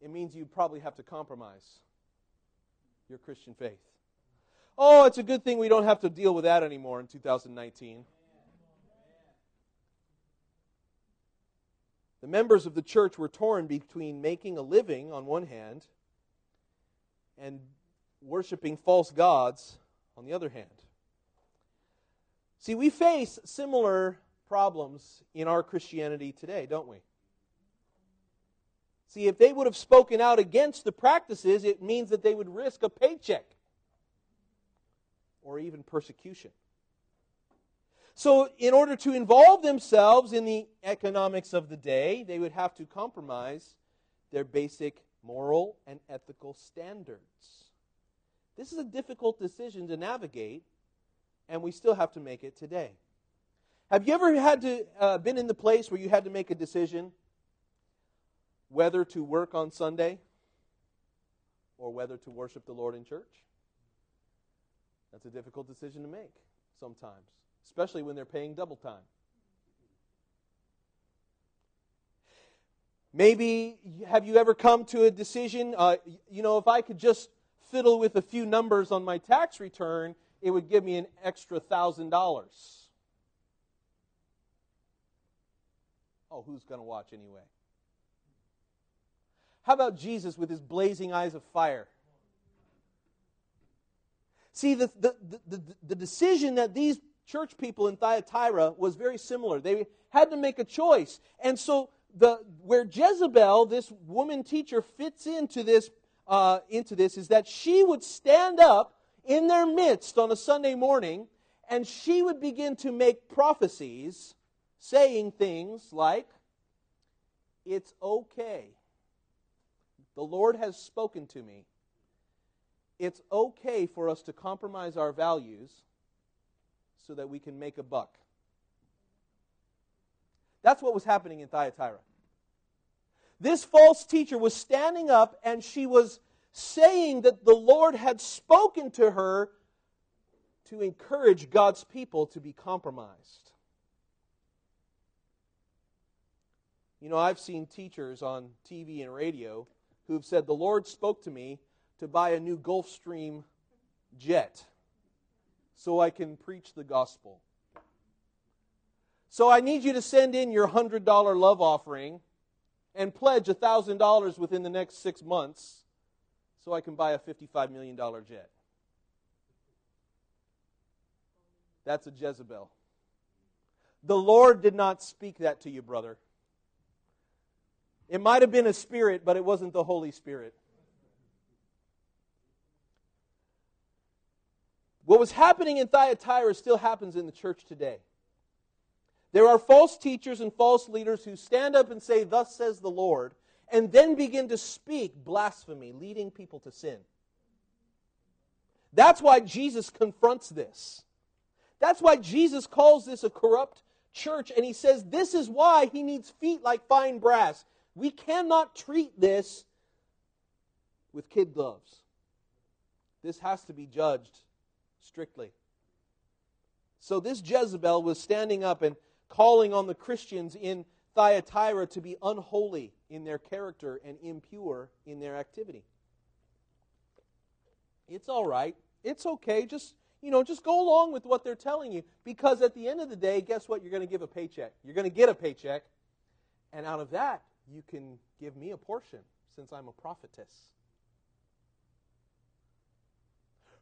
it means you'd probably have to compromise your Christian faith. Oh, it's a good thing we don't have to deal with that anymore in 2019. The members of the church were torn between making a living on one hand and worshiping false gods on the other hand. See, we face similar problems in our Christianity today, don't we? See, if they would have spoken out against the practices, it means that they would risk a paycheck or even persecution. So, in order to involve themselves in the economics of the day, they would have to compromise their basic moral and ethical standards. This is a difficult decision to navigate, and we still have to make it today. Have you ever had to uh, been in the place where you had to make a decision whether to work on Sunday or whether to worship the Lord in church? That's a difficult decision to make sometimes, especially when they're paying double time. Maybe have you ever come to a decision? Uh, you know, if I could just fiddle with a few numbers on my tax return, it would give me an extra thousand dollars. Oh, who's going to watch anyway? How about Jesus with his blazing eyes of fire? See, the, the, the, the, decision that these church people in Thyatira was very similar. They had to make a choice. And so, the, where Jezebel, this woman teacher, fits into this, uh, into this is that she would stand up in their midst on a Sunday morning and she would begin to make prophecies saying things like, It's okay. The Lord has spoken to me it's okay for us to compromise our values so that we can make a buck. That's what was happening in Thyatira. This false teacher was standing up and she was saying that the Lord had spoken to her to encourage God's people to be compromised. You know, I've seen teachers on TV and radio who've said, The Lord spoke to me to buy a new Gulfstream jet so I can preach the gospel. So I need you to send in your $100 love offering and pledge $1,000 within the next six months so I can buy a $55 million jet. That's a Jezebel. The Lord did not speak that to you, brother. It might have been a spirit, but it wasn't the Holy Spirit. What was happening in Thyatira still happens in the church today. There are false teachers and false leaders who stand up and say, Thus says the Lord, and then begin to speak blasphemy, leading people to sin. That's why Jesus confronts this. That's why Jesus calls this a corrupt church, and he says this is why he needs feet like fine brass. We cannot treat this with kid gloves. This has to be judged strictly. So this Jezebel was standing up and calling on the Christians in Thyatira to be unholy in their character and impure in their activity. It's all right. It's okay. Just, you know, just go along with what they're telling you because at the end of the day, guess what? You're going to give a paycheck. You're going to get a paycheck, and out of that, you can give me a portion since I'm a prophetess.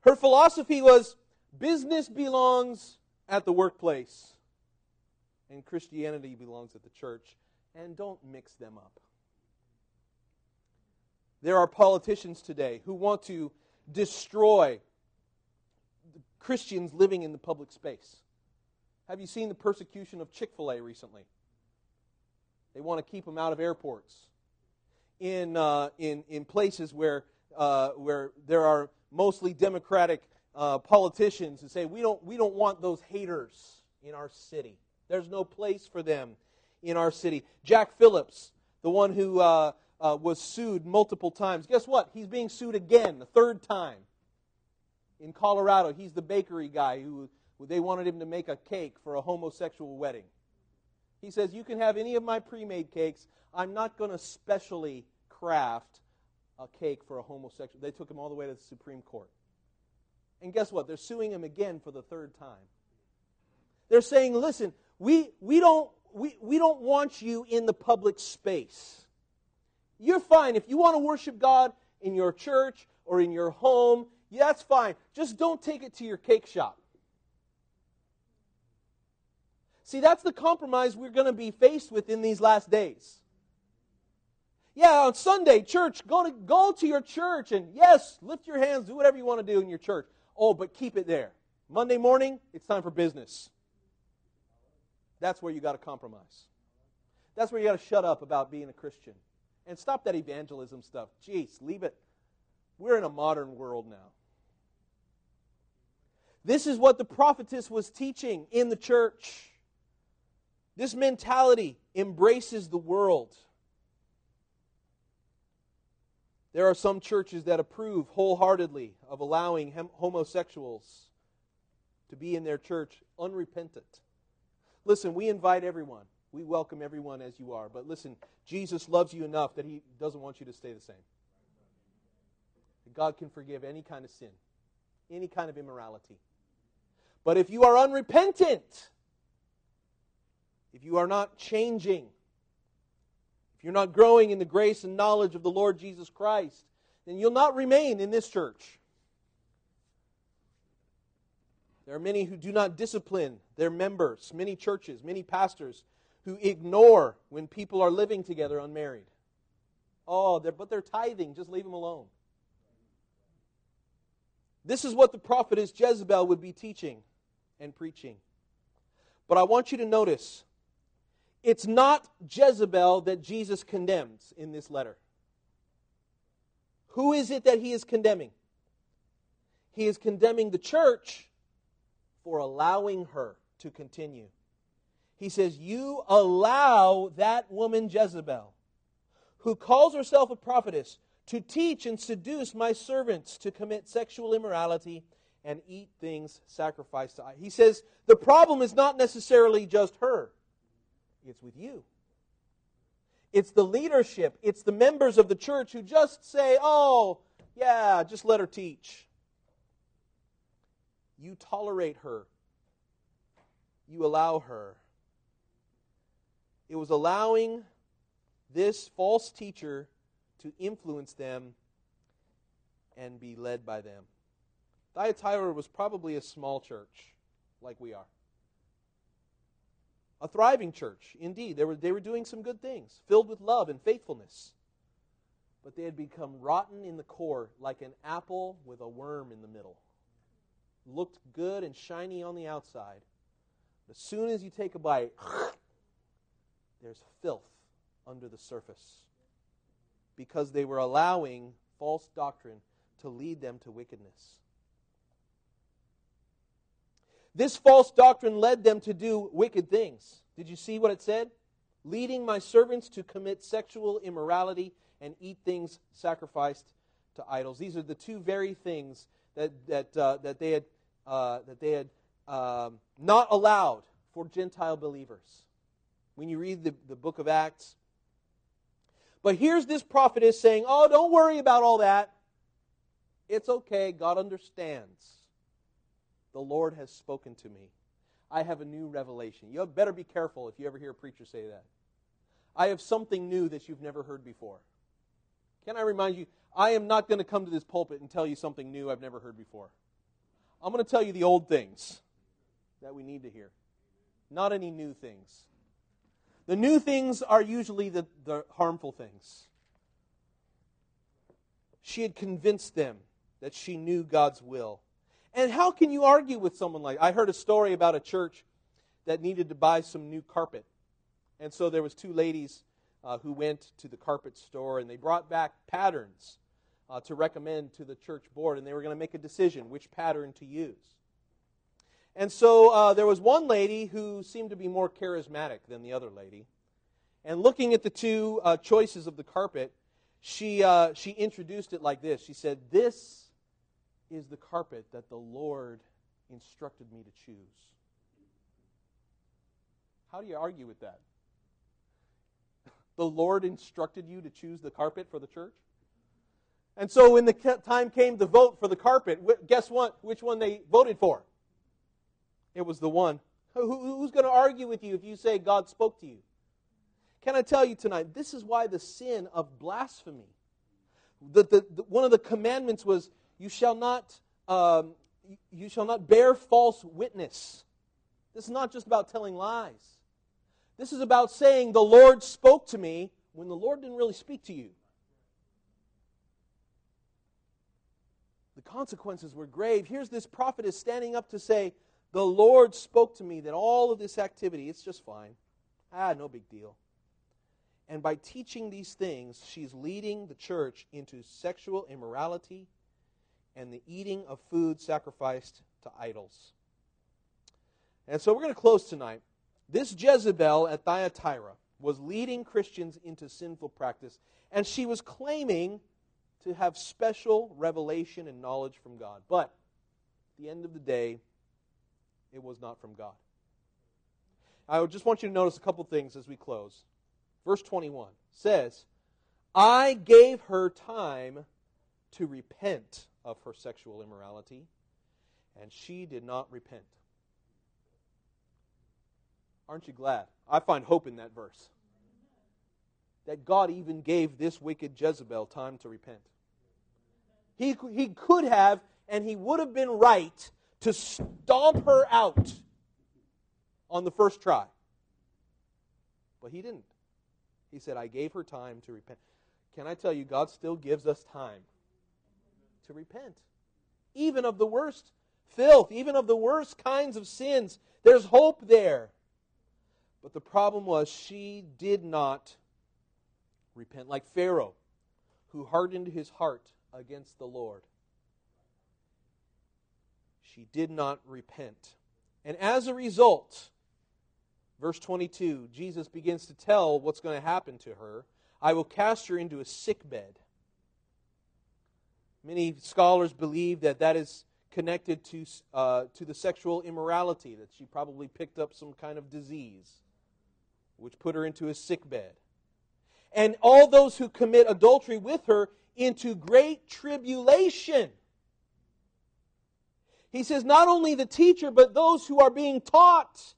Her philosophy was business belongs at the workplace, and Christianity belongs at the church, and don't mix them up. There are politicians today who want to destroy Christians living in the public space. Have you seen the persecution of Chick fil A recently? They want to keep them out of airports, in, uh, in, in places where, uh, where there are mostly Democratic uh, politicians who say we don't, we don't want those haters in our city. There's no place for them in our city. Jack Phillips, the one who uh, uh, was sued multiple times, guess what? He's being sued again, the third time. In Colorado, he's the bakery guy who, they wanted him to make a cake for a homosexual wedding. He says, You can have any of my pre made cakes. I'm not going to specially craft a cake for a homosexual. They took him all the way to the Supreme Court. And guess what? They're suing him again for the third time. They're saying, listen, we, we, don't, we, we don't want you in the public space. You're fine. If you want to worship God in your church or in your home, yeah, that's fine. Just don't take it to your cake shop. See, that's the compromise we're going to be faced with in these last days. Yeah, on Sunday, church, go to, go to your church and yes, lift your hands, do whatever you want to do in your church. Oh, but keep it there. Monday morning, it's time for business. That's where you got to compromise. That's where you got to shut up about being a Christian. And stop that evangelism stuff. Jeez, leave it. We're in a modern world now. This is what the prophetess was teaching in the church. This mentality embraces the world. There are some churches that approve wholeheartedly of allowing homosexuals to be in their church unrepentant. Listen, we invite everyone. We welcome everyone as you are. But listen, Jesus loves you enough that he doesn't want you to stay the same. God can forgive any kind of sin, any kind of immorality. But if you are unrepentant, if you are not changing, if you're not growing in the grace and knowledge of the Lord Jesus Christ, then you'll not remain in this church. There are many who do not discipline their members, many churches, many pastors who ignore when people are living together unmarried. Oh, they're, but they're tithing, just leave them alone. This is what the prophetess Jezebel would be teaching and preaching. But I want you to notice it's not Jezebel that Jesus condemns in this letter. Who is it that he is condemning? He is condemning the church for allowing her to continue. He says, You allow that woman Jezebel, who calls herself a prophetess, to teach and seduce my servants to commit sexual immorality and eat things sacrificed to idols. He says, The problem is not necessarily just her, it's with you. It's the leadership, it's the members of the church who just say, Oh, yeah, just let her teach. You tolerate her, you allow her. It was allowing this false teacher to influence them and be led by them. Thyatira was probably a small church, like we are. A thriving church, indeed. They were, they were doing some good things, filled with love and faithfulness. But they had become rotten in the core, like an apple with a worm in the middle. Looked good and shiny on the outside. As soon as you take a bite, there's filth under the surface because they were allowing false doctrine to lead them to wickedness. This false doctrine led them to do wicked things. Did you see what it said? Leading my servants to commit sexual immorality and eat things sacrificed to idols. These are the two very things that, that, uh, that they had, uh, that they had um, not allowed for Gentile believers. When you read the, the book of Acts, but here's this prophetess saying, Oh, don't worry about all that. It's okay. God understands. The Lord has spoken to me. I have a new revelation. You better be careful if you ever hear a preacher say that. I have something new that you've never heard before. Can I remind you, I am not going to come to this pulpit and tell you something new I've never heard before. I'm going to tell you the old things that we need to hear, not any new things. The new things are usually the, the harmful things. She had convinced them that she knew God's will. And how can you argue with someone like I heard a story about a church that needed to buy some new carpet. And so there was two ladies uh, who went to the carpet store and they brought back patterns uh, to recommend to the church board and they were going to make a decision which pattern to use. And so uh, there was one lady who seemed to be more charismatic than the other lady. And looking at the two uh, choices of the carpet, she, uh, she introduced it like this. She said, This is the carpet that the Lord instructed me to choose. How do you argue with that? The Lord instructed you to choose the carpet for the church? And so when the time came to vote for the carpet, guess what? Which one they voted for? It was the one. Who's going to argue with you if you say God spoke to you? Can I tell you tonight, this is why the sin of blasphemy, the, the, the one of the commandments was, you shall not, um, you shall not bear false witness. This is not just about telling lies. This is about saying, the Lord spoke to me when the Lord didn't really speak to you. Consequences were grave. Here's this prophet is standing up to say, the Lord spoke to me that all of this activity, it's just fine. Ah, no big deal. And by teaching these things, she's leading the church into sexual immorality and the eating of food sacrificed to idols. And so we're going to close tonight. This Jezebel at Thyatira was leading Christians into sinful practice, and she was claiming to have special revelation and knowledge from God. But at the end of the day, it was not from God. I just want you to notice a couple things as we close. Verse 21 says, I gave her time to repent of her sexual immorality, and she did not repent. Aren't you glad? I find hope in that verse. That God even gave this wicked Jezebel time to repent. He, he could have, and he would have been right to stomp her out on the first try. But he didn't. He said, I gave her time to repent. Can I tell you, God still gives us time to repent, even of the worst filth, even of the worst kinds of sins. There's hope there. But the problem was she did not repent, like Pharaoh, who hardened his heart against the Lord. She did not repent. And as a result, verse 22, Jesus begins to tell what's going to happen to her. I will cast her into a sick bed. Many scholars believe that that is connected to, uh, to the sexual immorality, that she probably picked up some kind of disease, which put her into a sick bed. And all those who commit adultery with her into great tribulation. He says, not only the teacher, but those who are being taught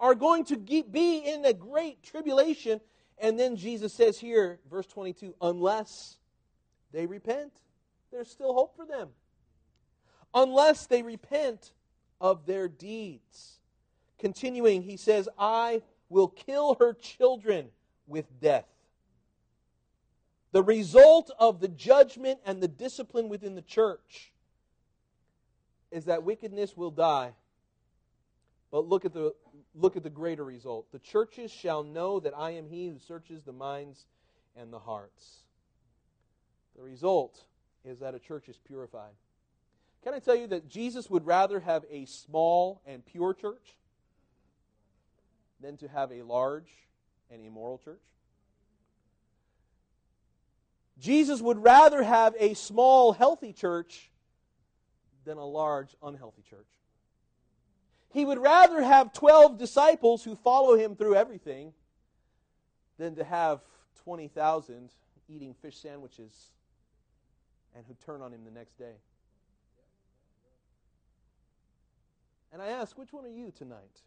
are going to be in a great tribulation. And then Jesus says here, verse 22, unless they repent, there's still hope for them. Unless they repent of their deeds. Continuing, he says, I will kill her children with death. The result of the judgment and the discipline within the church is that wickedness will die. But look at the look at the greater result. The churches shall know that I am he who searches the minds and the hearts. The result is that a church is purified. Can I tell you that Jesus would rather have a small and pure church than to have a large and immoral church? Jesus would rather have a small, healthy church than a large, unhealthy church. He would rather have 12 disciples who follow him through everything than to have 20,000 eating fish sandwiches and who turn on him the next day. And I ask, which one are you tonight?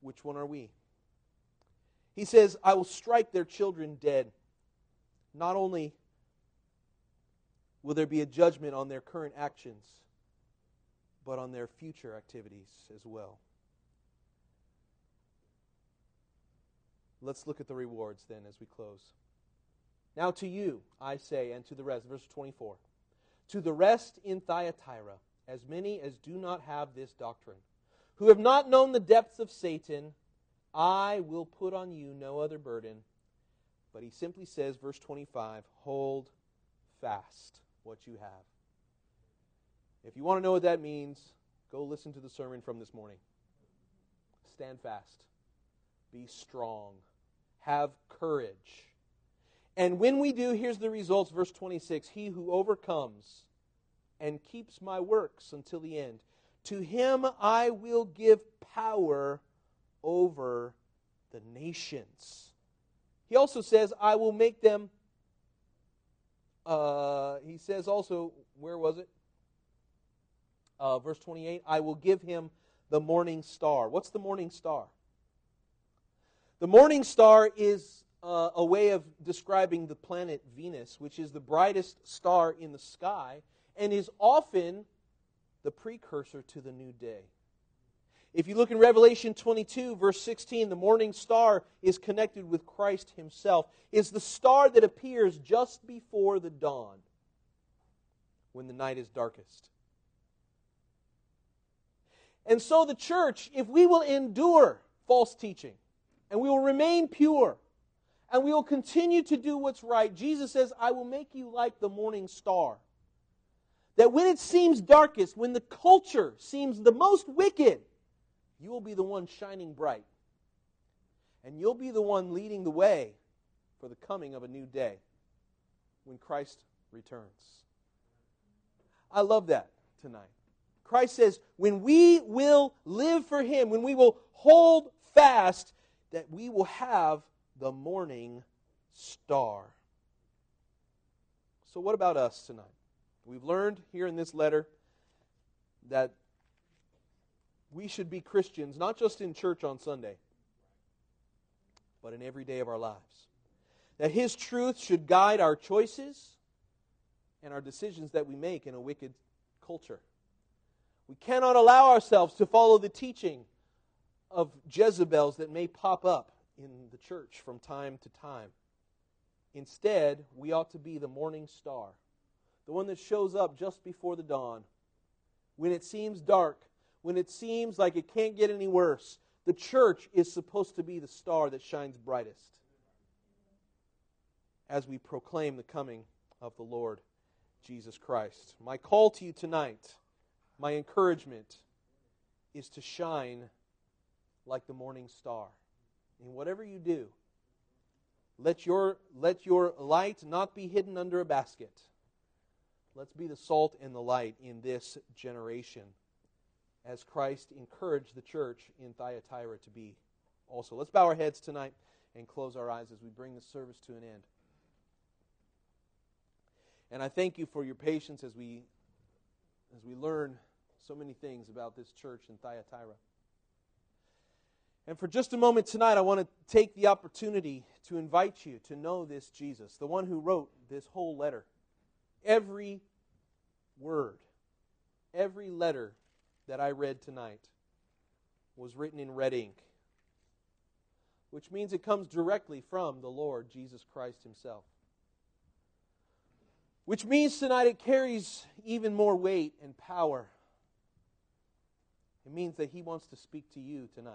Which one are we? He says, I will strike their children dead. Not only will there be a judgment on their current actions, but on their future activities as well. Let's look at the rewards then as we close. Now to you, I say, and to the rest, verse 24, to the rest in Thyatira, as many as do not have this doctrine, who have not known the depths of Satan, I will put on you no other burden but he simply says, verse 25, hold fast what you have. If you want to know what that means, go listen to the sermon from this morning. Stand fast. Be strong. Have courage. And when we do, here's the results, verse 26 He who overcomes and keeps my works until the end, to him I will give power over the nations. He also says, I will make them. Uh, he says also, where was it? Uh, verse 28 I will give him the morning star. What's the morning star? The morning star is uh, a way of describing the planet Venus, which is the brightest star in the sky and is often the precursor to the new day. If you look in Revelation 22, verse 16, the morning star is connected with Christ himself, is the star that appears just before the dawn when the night is darkest. And so, the church, if we will endure false teaching and we will remain pure and we will continue to do what's right, Jesus says, I will make you like the morning star. that when it seems darkest, when the culture seems the most wicked, you will be the one shining bright. And you'll be the one leading the way for the coming of a new day when Christ returns. I love that tonight. Christ says, when we will live for Him, when we will hold fast, that we will have the morning star. So, what about us tonight? We've learned here in this letter that we should be Christians, not just in church on Sunday, but in every day of our lives. That His truth should guide our choices and our decisions that we make in a wicked culture. We cannot allow ourselves to follow the teaching of Jezebels that may pop up in the church from time to time. Instead, we ought to be the morning star, the one that shows up just before the dawn. When it seems dark, when it seems like it can't get any worse, the church is supposed to be the star that shines brightest as we proclaim the coming of the Lord Jesus Christ. My call to you tonight, my encouragement, is to shine like the morning star. In whatever you do, let your, let your light not be hidden under a basket. Let's be the salt and the light in this generation, as Christ encouraged the church in Thyatira to be also. Let's bow our heads tonight and close our eyes as we bring the service to an end. And I thank you for your patience as we as we learn so many things about this church in Thyatira. And for just a moment tonight, I want to take the opportunity to invite you to know this Jesus, the one who wrote this whole letter. Every word, every letter that I read tonight was written in red ink, which means it comes directly from the Lord Jesus Christ Himself. Which means tonight it carries even more weight and power. It means that He wants to speak to you tonight.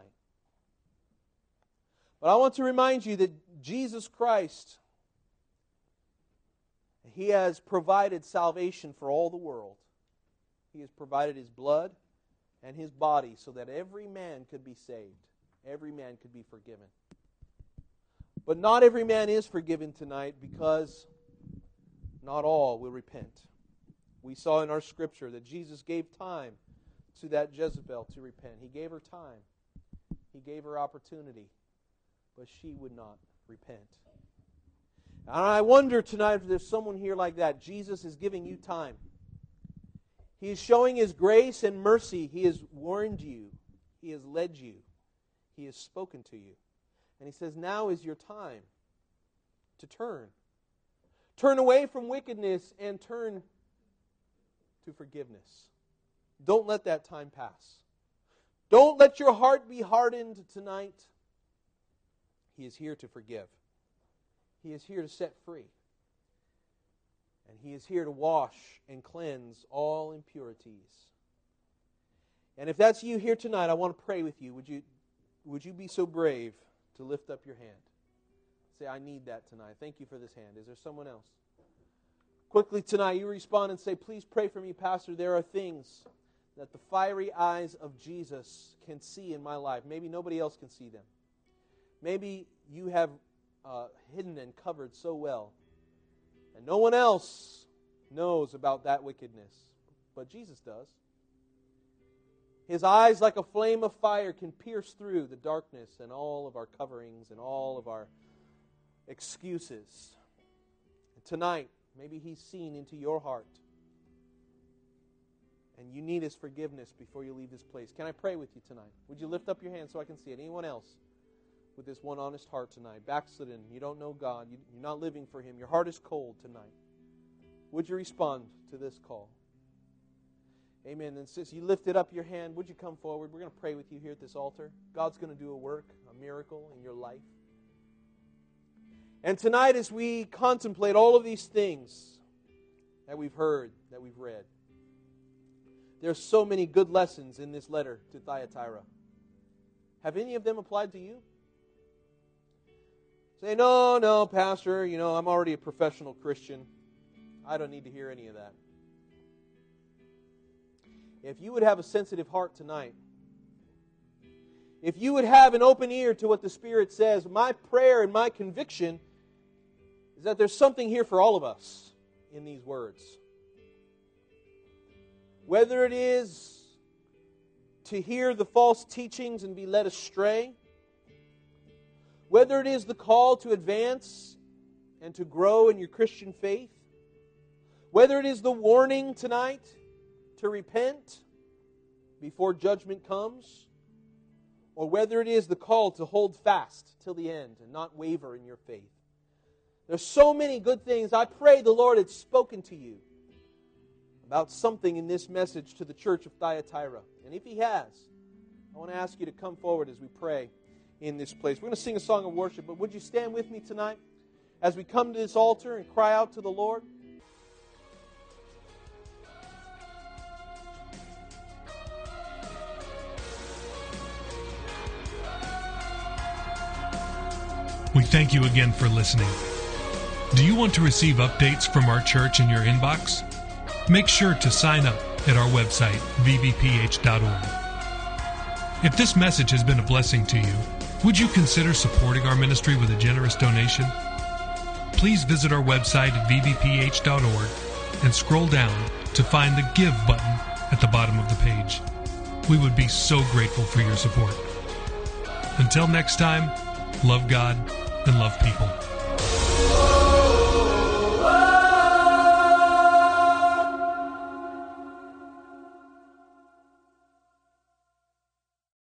But I want to remind you that Jesus Christ, He has provided salvation for all the world. He has provided His blood and His body so that every man could be saved, every man could be forgiven. But not every man is forgiven tonight because not all will repent. We saw in our scripture that Jesus gave time to that Jezebel to repent. He gave her time, He gave her opportunity but she would not repent. And I wonder tonight if there's someone here like that. Jesus is giving you time. He is showing His grace and mercy. He has warned you, He has led you, He has spoken to you. And He says, Now is your time to turn. Turn away from wickedness and turn to forgiveness. Don't let that time pass. Don't let your heart be hardened tonight. He is here to forgive. He is here to set free. And He is here to wash and cleanse all impurities. And if that's you here tonight, I want to pray with you. Would you, would you be so brave to lift up your hand? Say, I need that tonight. Thank you for this hand. Is there someone else? Quickly tonight, you respond and say, Please pray for me, Pastor. There are things that the fiery eyes of Jesus can see in my life. Maybe nobody else can see them. Maybe you have uh, hidden and covered so well, and no one else knows about that wickedness, but Jesus does. His eyes, like a flame of fire, can pierce through the darkness and all of our coverings and all of our excuses. And tonight, maybe He's seen into your heart. And you need His forgiveness before you leave this place. Can I pray with you tonight? Would you lift up your hand so I can see it? Anyone else? With this one honest heart tonight, backslidden, you don't know God, you're not living for Him, your heart is cold tonight, would you respond to this call? Amen. And since you lifted up your hand, would you come forward? We're going to pray with you here at this altar. God's going to do a work, a miracle in your life. And tonight, as we contemplate all of these things that we've heard, that we've read, there are so many good lessons in this letter to Thyatira. Have any of them applied to you? Say, no, no, Pastor, you know, I'm already a professional Christian. I don't need to hear any of that. if you would have a sensitive heart tonight, if you would have an open ear to what the Spirit says, my prayer and my conviction is that there's something here for all of us in these words. Whether it is to hear the false teachings and be led astray, whether it is the call to advance and to grow in your Christian faith, whether it is the warning tonight to repent before judgment comes, or whether it is the call to hold fast till the end and not waver in your faith. There's so many good things. I pray the Lord had spoken to you about something in this message to the church of Thyatira. And if He has, I want to ask you to come forward as we pray in this place. We're going to sing a song of worship, but would you stand with me tonight as we come to this altar and cry out to the Lord? We thank you again for listening. Do you want to receive updates from our church in your inbox? Make sure to sign up at our website, vbph.org. If this message has been a blessing to you, would you consider supporting our ministry with a generous donation? Please visit our website at vbph.org and scroll down to find the Give button at the bottom of the page. We would be so grateful for your support. Until next time, love God and love people.